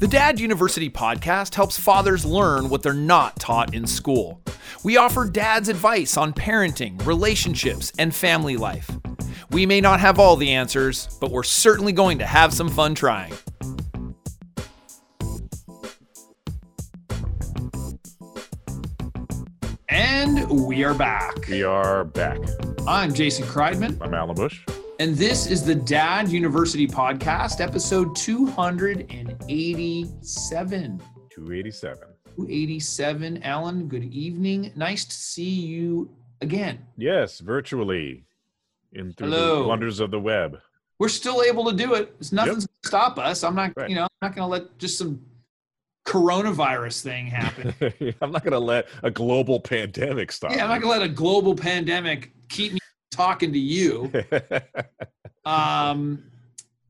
The Dad University podcast helps fathers learn what they're not taught in school. We offer dads advice on parenting, relationships, and family life. We may not have all the answers, but we're certainly going to have some fun trying. And we are back. We are back. I'm Jason Kreidman. I'm Alan Bush. And this is the Dad University Podcast, episode 287. 287. 287. Alan, good evening. Nice to see you again. Yes, virtually. In through Hello. the wonders of the web. We're still able to do it. It's nothing's gonna stop us. I'm not, Right. you know, I'm not going to let just some coronavirus thing happen. I'm not going to let a global pandemic stop. yeah, I'm not going to let a global pandemic keep me talking to you. Um,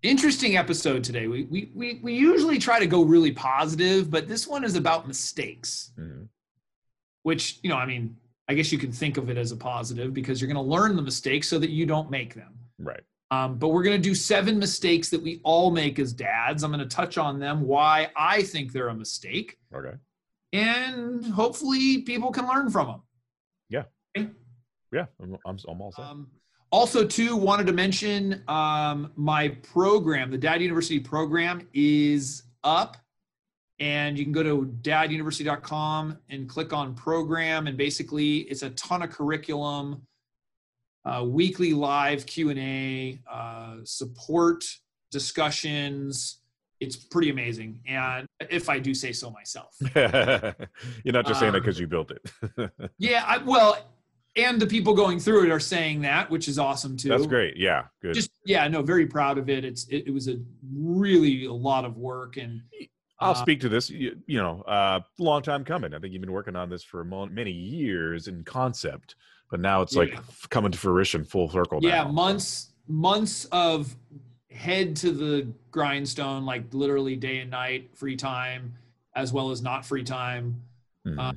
interesting episode today. We, we we we usually try to go really positive, but this one is about mistakes, Mhm. which you know, I mean, I guess you can think of it as a positive because you're going to learn the mistakes so that you don't make them. Right. Um, but we're going to do seven mistakes that we all make as dads. I'm going to touch on them, why I think they're a mistake, Okay. and hopefully people can learn from them. Yeah, I'm, I'm, I'm all set. Um, also, too, wanted to mention um, my program, the Dad University program, is up, and you can go to daduniversity.com and click on program, and basically, it's a ton of curriculum, uh, weekly live Q and A, uh, support discussions. It's pretty amazing, and if I do say so myself. You're not just saying that um, because you built it. Yeah, I, well, and the people going through it are saying that, which is awesome too. That's great. Yeah, good. Just yeah, no, very proud of it. It's it, it was a really a lot of work and I'll uh, speak to this. You, you know, uh, long time coming. I think you've been working on this for a mo- many years in concept, but now it's like Yeah. f- coming to fruition, full circle. yeah, now. months months of head to the grindstone, like literally day and night, free time as well as not free time. Uh,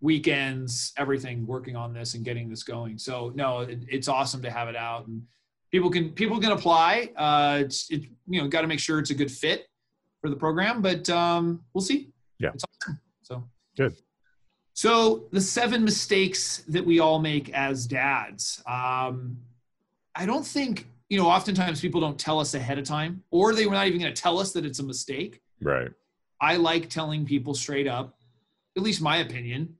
weekends, everything working on this and getting this going. So no, it, it's awesome to have it out and people can people can apply. Uh, it's it, you know got to make sure it's a good fit for the program, but um, we'll see. Yeah. it's awesome. So Good. So the seven mistakes that we all make as dads. Um, I don't think you know. Oftentimes people don't tell us ahead of time, or they were not even going to tell us that it's a mistake. right. I like telling people straight up, at least my opinion.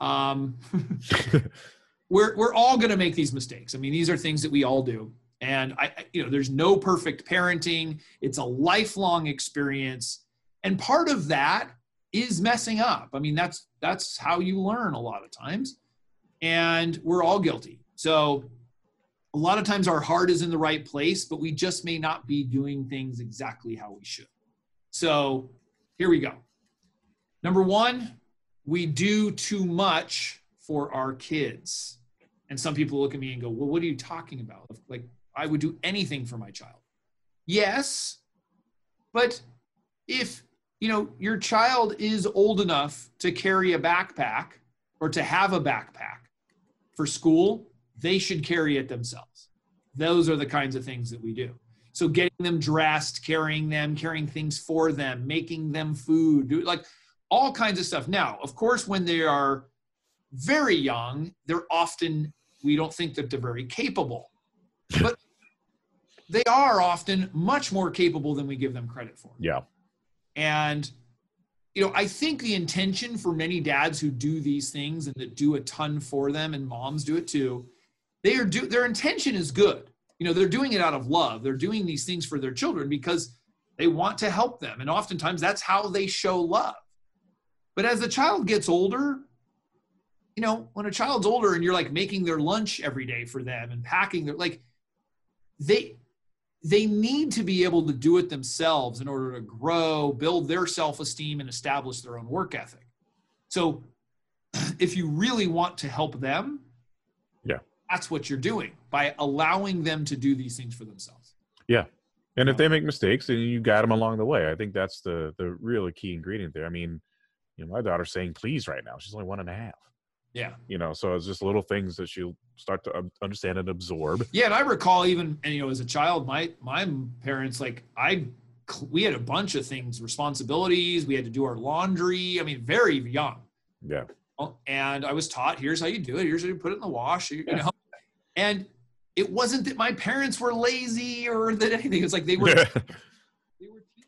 Um, we're we're all going to make these mistakes. I mean, these are things that we all do, and I, I- you know, there's no perfect parenting. It's a lifelong experience, and part of that is messing up. I mean, that's that's how you learn a lot of times, and we're all guilty. So. A lot of times our heart is in the right place, but we just may not be doing things exactly how we should. So here we go. Number one, we do too much for our kids. And some people look at me and go, Well, what are you talking about? Like, I would do anything for my child. Yes, but if you know your child is old enough to carry a backpack or to have a backpack for school, they should carry it themselves. Those are the kinds of things that we do. So getting them dressed, carrying them, carrying things for them, making them food, do like all kinds of stuff. Now, of course, when they are very young, they're often we don't think that they're very capable. But they are often much more capable than we give them credit for. Yeah. And you know, I think the intention for many dads who do these things and that do a ton for them, and moms do it too, they are do their intention is good. You know, they're doing it out of love. They're doing these things for their children because they want to help them. And oftentimes that's how they show love. But as the child gets older, you know, when a child's older and you're like making their lunch every day for them and packing their like they they need to be able to do it themselves in order to grow, build their self-esteem and establish their own work ethic. So if you really want to help them, Yeah. That's what you're doing by allowing them to do these things for themselves. Yeah. And if they make mistakes, then you guide them along the way. I think that's the the really key ingredient there. I mean, you know, my daughter's saying please right now. She's only one and a half. Yeah. You know, so it's just little things that she'll start to understand and absorb. Yeah, and I recall even and you know as a child, my my parents like I we had a bunch of things, responsibilities. We had to do our laundry. I mean, very young. Yeah. Oh, and I was taught, here's how you do it. Here's how you put it in the wash. You, Yeah. know, and it wasn't that my parents were lazy or that anything. It's like they were Yeah. they were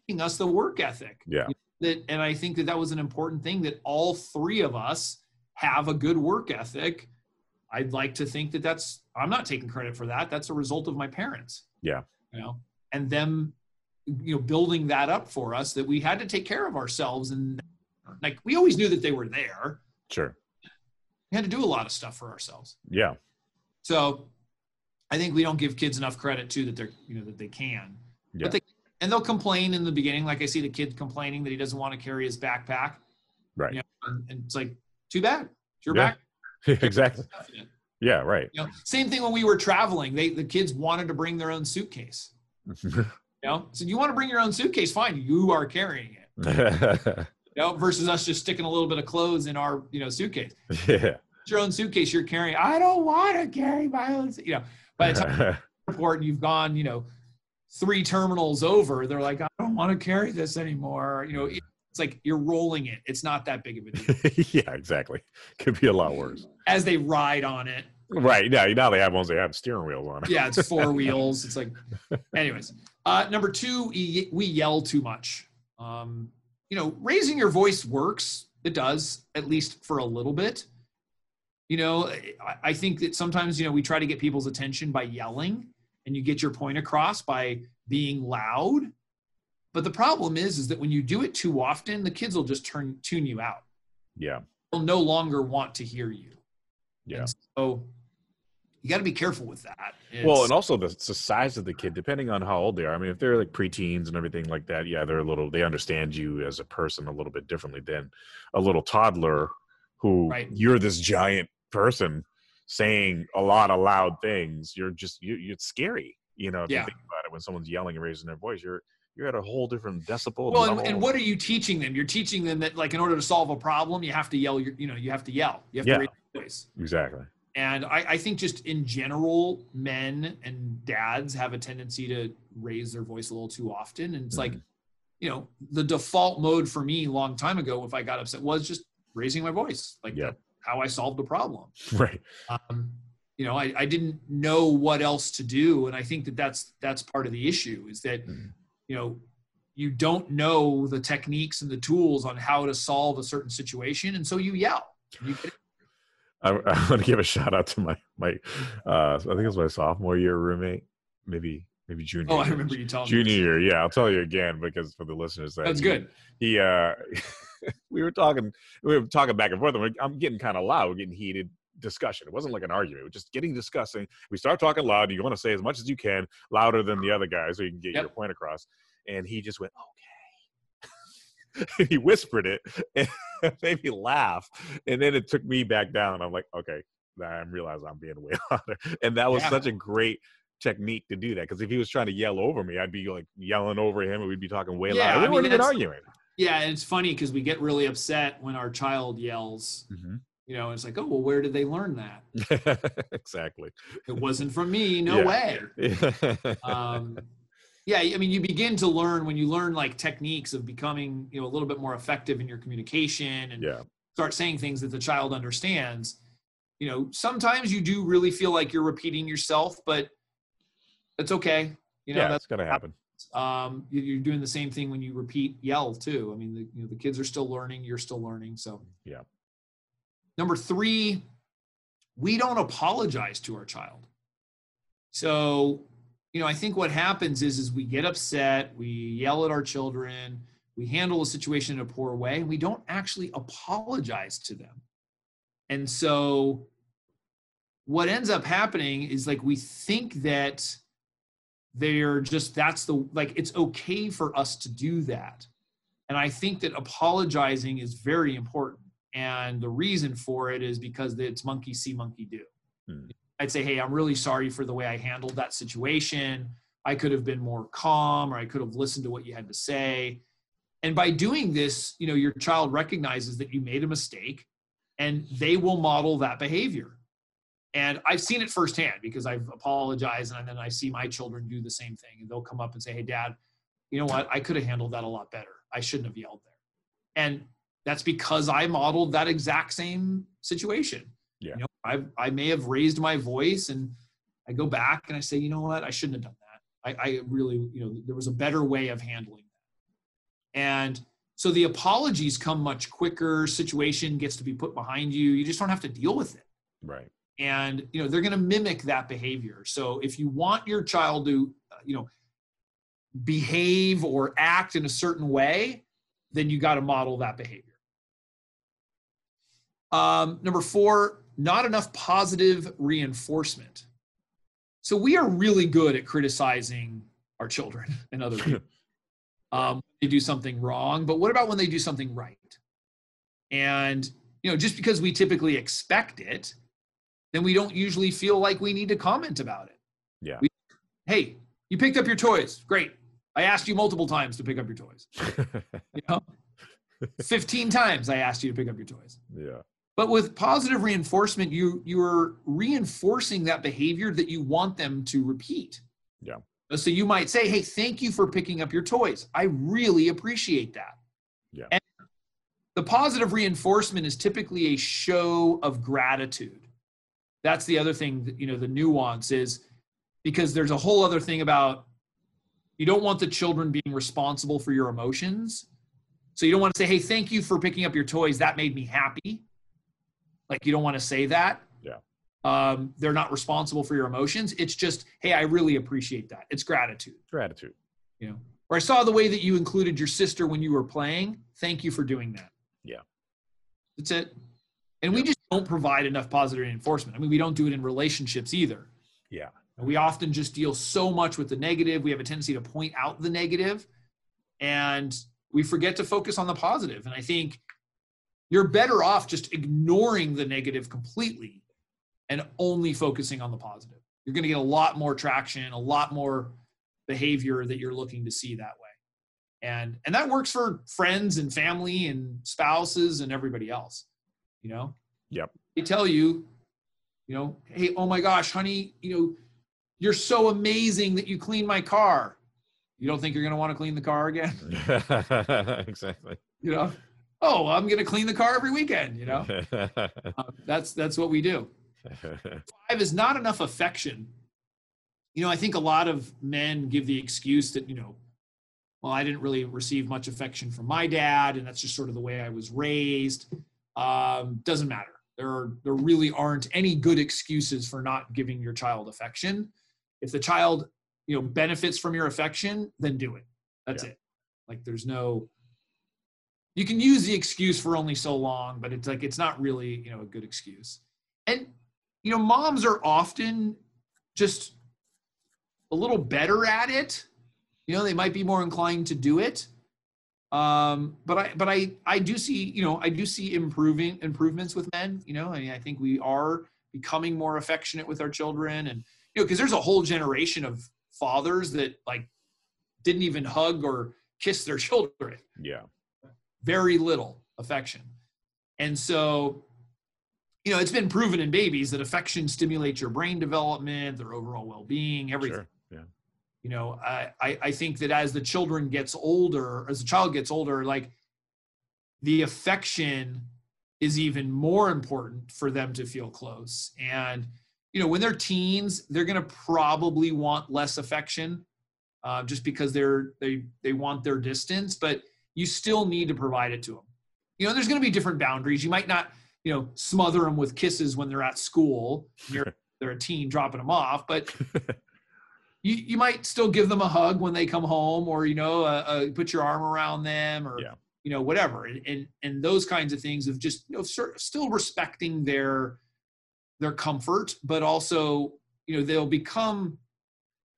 teaching us the work ethic. Yeah. That, and I think that that was an important thing that all three of us have a good work ethic. I'd like to think that that's I'm not taking credit for that. That's a result of my parents. Yeah. You know, and them, you know, building that up for us that we had to take care of ourselves and like we always knew that they were there. Sure. We had to do a lot of stuff for ourselves. Yeah. So I think we don't give kids enough credit too that they're you know that they can. Yeah. But they and they'll complain in the beginning. Like I see the kid complaining that he doesn't want to carry his backpack. Right. You know, and, and it's like, too bad. It's your Yeah. back. exactly. Yeah. Right. You know, same thing when we were traveling. They the kids wanted to bring their own suitcase. You know, so you want to bring your own suitcase, fine. You are carrying it. You know, versus us just sticking a little bit of clothes in our you know suitcase. yeah. It's your own suitcase you're carrying. I don't want to carry my own. You know, by the time airport and you've gone, you know, three terminals over, they're like, I don't want to carry this anymore. You know, it's like you're rolling it. It's not that big of a deal. yeah. Exactly. Could be a lot worse. As they ride on it, Right. Yeah. Now they have ones that have steering wheels on it. yeah, it's four wheels. It's like, anyways. Uh, number two, we yell too much. Um, you know, raising your voice works. It does, at least for a little bit. You know, I, I think that sometimes, you know, we try to get people's attention by yelling and you get your point across by being loud. But the problem is, is that when you do it too often, the kids will just turn tune you out. Yeah. They'll no longer want to hear you. Yeah. And so you got to be careful with that. Well, and also the, the size of the kid, depending on how old they are. I mean, if they're like preteens and everything like that, yeah, they're a little. They understand you as a person a little bit differently than a little toddler who Right. you're this giant person saying a lot of loud things. You're just you. you it's scary, you know. If Yeah. you think about it, when someone's yelling and raising their voice, you're you're at a whole different decibel. Well, and, and what are you teaching them? You're teaching them that, like, in order to solve a problem, you have to yell. You know, you have to yell. You have Yeah. to raise your voice. exactly? And I, I think just in general, men and dads have a tendency to raise their voice a little too often. And it's like, Mhm. you know, the default mode for me, long time ago, if I got upset, was just raising my voice. Like, Yeah. How I solved the problem. right. Um, you know, I, I didn't know what else to do, and I think that that's that's part of the issue is that Mhm. you know you don't know the techniques and the tools on how to solve a certain situation, and so you yell. You I, I want to give a shout out to my my. Uh, I think it was my sophomore year roommate, maybe maybe junior. oh, I remember you telling me. junior this. year yeah i'll tell you again because for the listeners that That's he- good. he uh we were talking we were talking back and forth and we're- i'm getting kind of loud we're getting heated discussion. It wasn't like an argument it was just getting discussing. We start talking loud you want to say as much as you can louder than the other guy so you can get Yep. your point across. And he just went okay. He whispered it and made me laugh. And then it took me back down i'm like okay i realize i'm being way louder. And that was Yeah. such a great technique to do that because if he was trying to yell over me i'd be like yelling over him and we'd be talking way Yeah, louder. We I weren't even arguing Yeah, and it's funny because we get really upset when our child yells. You know, it's like, oh well, where did they learn that? exactly It wasn't from me. No Yeah. way. um, yeah, I mean, you begin to learn when you learn like techniques of becoming, you know, a little bit more effective in your communication and yeah start saying things that the child understands. You know, sometimes you do really feel like you're repeating yourself, but it's okay. You know, yeah that's that's gonna happen um, you- you're doing the same thing when you repeat yell too. I mean, the, you know, the kids are still learning, you're still learning. So Yeah. Number three, we don't apologize to our child. So, you know, I think what happens is, is we get upset, we yell at our children, we handle a situation in a poor way, and we don't actually apologize to them. And so, what ends up happening is like we think that they're just that's the like it's okay for us to do that. And i think that apologizing is very important. And the reason for it is because it's monkey see monkey do. Hmm. i'd say hey i'm really sorry for the way i handled that situation. I could have been more calm or i could have listened to what you had to say. And by doing this you know your child recognizes that you made a mistake and they will model that behavior and I've seen it firsthand because I've apologized and then I see my children do the same thing. And they'll come up and say, Hey, dad, you know what, I could have handled that a lot better. I shouldn't have yelled there. And that's because I modeled that exact same situation. Yeah. You know, I I may have raised my voice and I go back and I say, you know what, I shouldn't have done that. I, I really, you know, there was a better way of handling that. And so the apologies come much quicker. Situation gets to be put behind you. You just don't have to deal with it. Right. And you know they're going to mimic that behavior. So if you want your child to, uh, you know, behave or act in a certain way, then you got to model that behavior. Um, number four, not enough positive reinforcement. So we are really good at criticizing our children and other people. um, they do something wrong, but what about when they do something right? And you know, just because we typically expect it, then we don't usually feel like we need to comment about it. Yeah. We, hey, you picked up your toys. Great. I asked you multiple times to pick up your toys. You know, 15 times I asked you to pick up your toys. yeah. But with positive reinforcement, you you're reinforcing that behavior that you want them to repeat. Yeah. Uh, so you might say, "Hey, thank you for picking up your toys. I really appreciate that." Yeah. And the positive reinforcement is typically a show of gratitude. That's the other thing that, you know, the nuance is because there's a whole other thing about you don't want the children being responsible for your emotions. So you don't want to say, "Hey, thank you for picking up your toys. That made me happy." Like you don't want to say that. Yeah. Um, they're not responsible for your emotions. It's just, "Hey, I really appreciate that." It's gratitude Gratitude. you know or i saw the way that you included your sister when you were playing thank you for doing that Yeah. that's it and we just don't provide enough positive reinforcement. I mean we don't do it in relationships either. Yeah. we often just deal so much with the negative. We have a tendency to point out the negative and we forget to focus on the positive. positive and i think you're better off just ignoring the negative completely and only focusing on the positive. You're going to get a lot more traction a lot more behavior that you're looking to see that way. And and that works for friends and family and spouses and everybody else you know Yep. they tell you you know hey oh my gosh honey you know you're so amazing that you clean my car you don't think you're going to want to clean the car again exactly. you know oh i'm going to clean the car every weekend you know uh, that's that's what we do five is not enough affection. You know, I think a lot of men give the excuse that, you know, well, I didn't really receive much affection from my dad, and that's just sort of the way I was raised. Um, doesn't matter. There are, there really aren't any good excuses for not giving your child affection. If the child, you know, benefits from your affection, then do it. That's Yeah. it. Like there's no you can use the excuse for only so long, but it's like it's not really, you know, a good excuse. And you know, moms are often just a little better at it. You know, they might be more inclined to do it. Um, but I, but I, I do see, you know, I do see improving improvements with men. You know, I mean, I think we are becoming more affectionate with our children, and you know, because there's a whole generation of fathers that like didn't even hug or kiss their children yeah. very little affection. And so, you know, it's been proven in babies that affection stimulates your brain development, their overall well-being, everything. Sure. You know, I, I I think that as the children gets older, as the child gets older, like the affection is even more important for them to feel close. And you know, when they're teens, they're going to probably want less affection, uh, just because they're they they want their distance. But you still need to provide it to them. You know, there's going to be different boundaries. You might not, you know, smother them with kisses when they're at school. You're they're a teen dropping them off, but you, you might still give them a hug when they come home, or you know, uh, uh, put your arm around them, or Yeah. you know, whatever, and, and and those kinds of things of just you know, sort of still respecting their their comfort, but also you know they'll become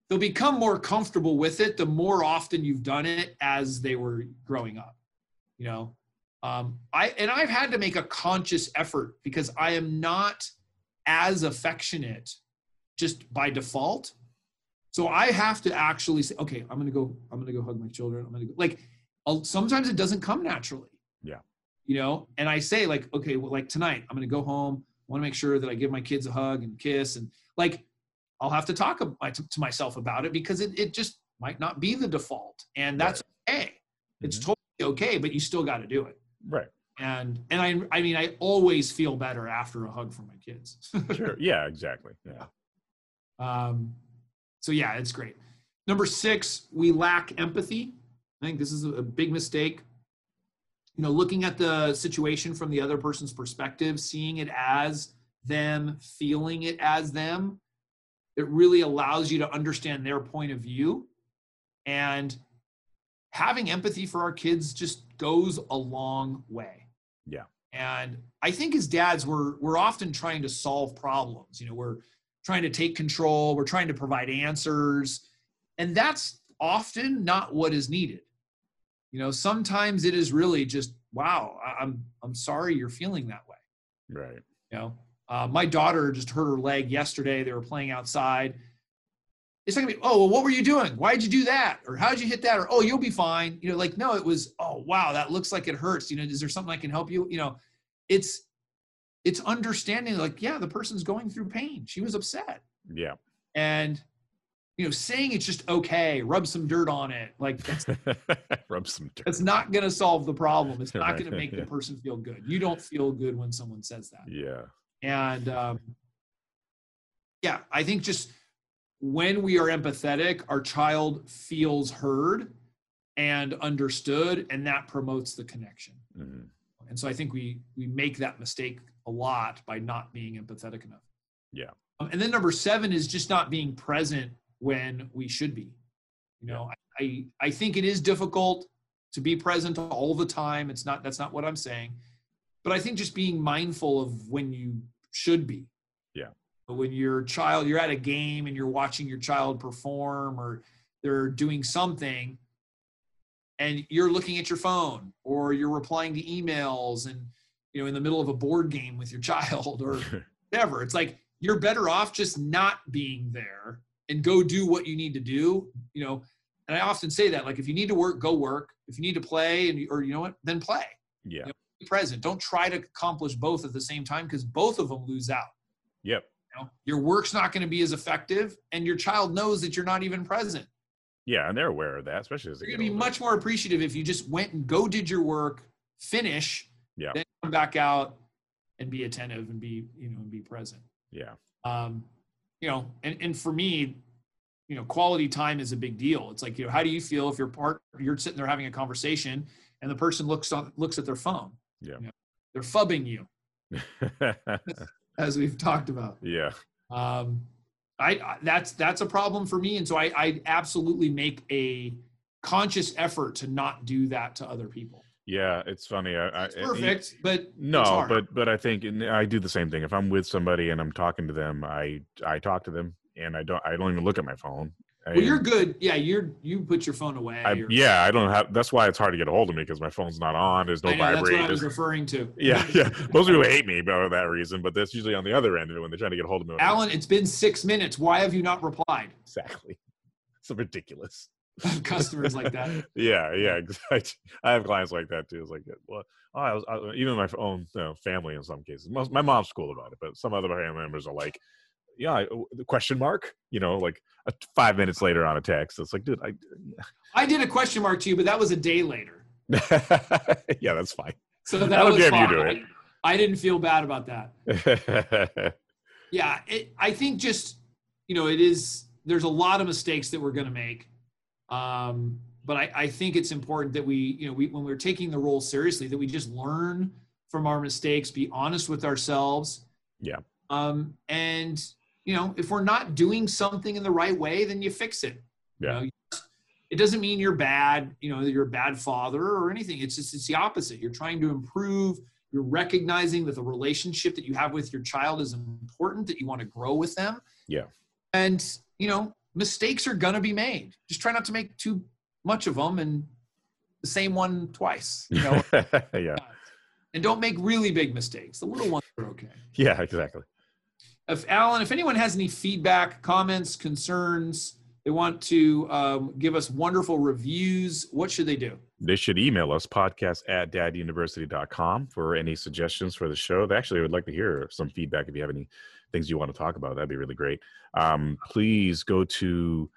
they'll become more comfortable with it the more often you've done it as they were growing up you know um, i and i've had to make a conscious effort because i am not as affectionate just by default so i have to actually say okay i'm gonna go i'm gonna go hug my children i'm gonna go like I'll, sometimes it doesn't come naturally Yeah. you know and i say like okay well like tonight i'm gonna go home I want to make sure that i give my kids a hug and kiss and like I'll have to talk to myself about it because it, it just might not be the default, and that's okay. It's Mhm. totally okay, but you still got to do it. right. And and I I mean I always feel better after a hug from my kids. Sure. Yeah, exactly. Yeah. Um, so yeah, it's great. Number six, we lack empathy. I think this is a big mistake. You know, looking at the situation from the other person's perspective, seeing it as them, feeling it as them, it really allows you to understand their point of view. And having empathy for our kids just goes a long way. Yeah. And I think as dads, we're we're often trying to solve problems. You know, we're trying to take control, we're trying to provide answers, and that's often not what is needed. You know, sometimes it is really just, wow, I'm I'm sorry you're feeling that way. Right. You know, uh, my daughter just hurt her leg yesterday. They were playing outside. It's not gonna be, oh, well, what were you doing? Why'd you do that? Or how'd you hit that? Or oh, you'll be fine. You know, like no, it was, oh wow, that looks like it hurts. You know, is there something I can help you? You know, it's it's understanding like, yeah, the person's going through pain. She was upset. Yeah. And you know, saying it's just okay, rub some dirt on it, like that's Rub some dirt. that's not gonna solve the problem. It's not Right, gonna make yeah. the person feel good. You don't feel good when someone says that Yeah. and um, yeah i think just when we are empathetic our child feels heard and understood and that promotes the connection Mhm. and so i think we we make that mistake a lot by not being empathetic enough. Yeah. Um, and then number seven is just not being present when we should be. You know I, I i think it is difficult to be present all the time. It's not that's not what i'm saying. But i think just being mindful of when you should be. Yeah. But when your child you're at a game and you're watching your child perform or they're doing something and you're looking at your phone or you're replying to emails and you know in the middle of a board game with your child or whatever it's like you're better off just not being there and go do what you need to do you know and i often say that like if you need to work go work if you need to play and you- or you know what then play yeah. be present don't try to accomplish both at the same time because both of them lose out Yep. you know? your work's not going to be as effective and your child knows that you're not even present Yeah. And they're aware of that, especially as they you're going to be older. much more appreciative if you just went and go did your work finish Yeah. then come back out and be attentive and be you know and be present Yeah. um, you know, and, and for me, you know, quality time is a big deal. It's like, you know, how do you feel if your part you're sitting there having a conversation and the person looks on looks at their phone? Yeah. You know, they're phubbing you, as we've talked about. yeah. Um, I, I that's that's a problem for me, and so I, I absolutely make a conscious effort to not do that to other people. Yeah. It's funny. I, I, It's perfect, but it's No, but but I think I do the same thing. If I'm with somebody and I'm talking to them, I I talk to them and I don't I don't even look at my phone. well, you're good. Yeah, you're you put your phone away. I, or- yeah, I don't have. That's why it's hard to get a hold of me because my phone's not on. There's no I know, that's what I was referring to. yeah, yeah. Most people hate me for that reason, but that's usually on the other end of it when they're trying to get a hold of me. Alan, it's been six minutes. Why have you not replied? exactly. It's ridiculous. Customers like that. Yeah, yeah. Exactly. I have clients like that too. It's like, well, oh, I was I, even my own you know, family in some cases. Most, my mom's cool about it, but some other family members are like, yeah, the question mark. You know, like uh, five minutes later on a text. It's like, dude, I. I did a question mark to you, but that was a day later. yeah, that's fine. So that don't care if you fine. do it. I, I didn't feel bad about that. Yeah, it, I think just you know it is. There's a lot of mistakes that we're going to make, um, but I, I think it's important that we you know we when we're taking the role seriously that we just learn from our mistakes, be honest with ourselves. Yeah. Um, and you know if we're not doing something in the right way, then you fix it. Yeah. You know, it doesn't mean you're bad. You know you're a bad father or anything. It's just it's the opposite. You're trying to improve you're recognizing that the relationship that you have with your child is important that you want to grow with them Yeah. and you know mistakes are going to be made. Just try not to make too much of them and the same one twice you know? Yeah, and don't make really big mistakes. The little ones are okay. Yeah, exactly. if alan if anyone has any feedback comments concerns they want to um, give us wonderful reviews what should they do? They should email us podcast at daduniversity.com for any suggestions for the show. They actually would like to hear some feedback if you have any things you want to talk about. That'd be really great. Um, please go to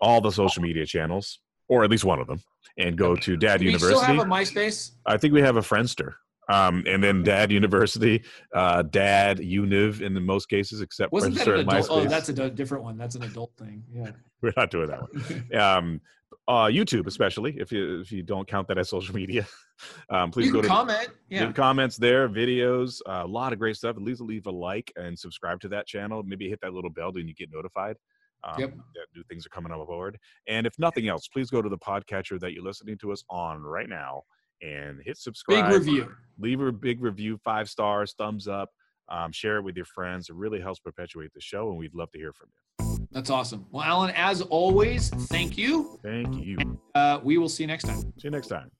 all the social media channels, or at least one of them, and go to Dad Do we University. still have a MySpace? I think we have a Friendster. Um, and then Dad University, uh, Dad Univ in the most cases, except Wasn't that Friendster an and adult? Oh, that's a different one. That's an adult thing. Yeah. We're not doing that one. Um, uh, YouTube, especially if you if you don't count that as social media, um, please go to comment. Yeah. leave comments there, videos, uh, a lot of great stuff. At least leave a like and subscribe to that channel. Maybe hit that little bell and you get notified. Um, Yep. That new things are coming on board. And if nothing else, please go to the podcatcher that you're listening to us on right now and hit subscribe. Big review. Leave a big review, five stars, thumbs up. Um, share it with your friends. It really helps perpetuate the show, and we'd love to hear from you. That's awesome. Well, Alan, as always, thank you. Thank you. Uh, we will see you next time. See you next time.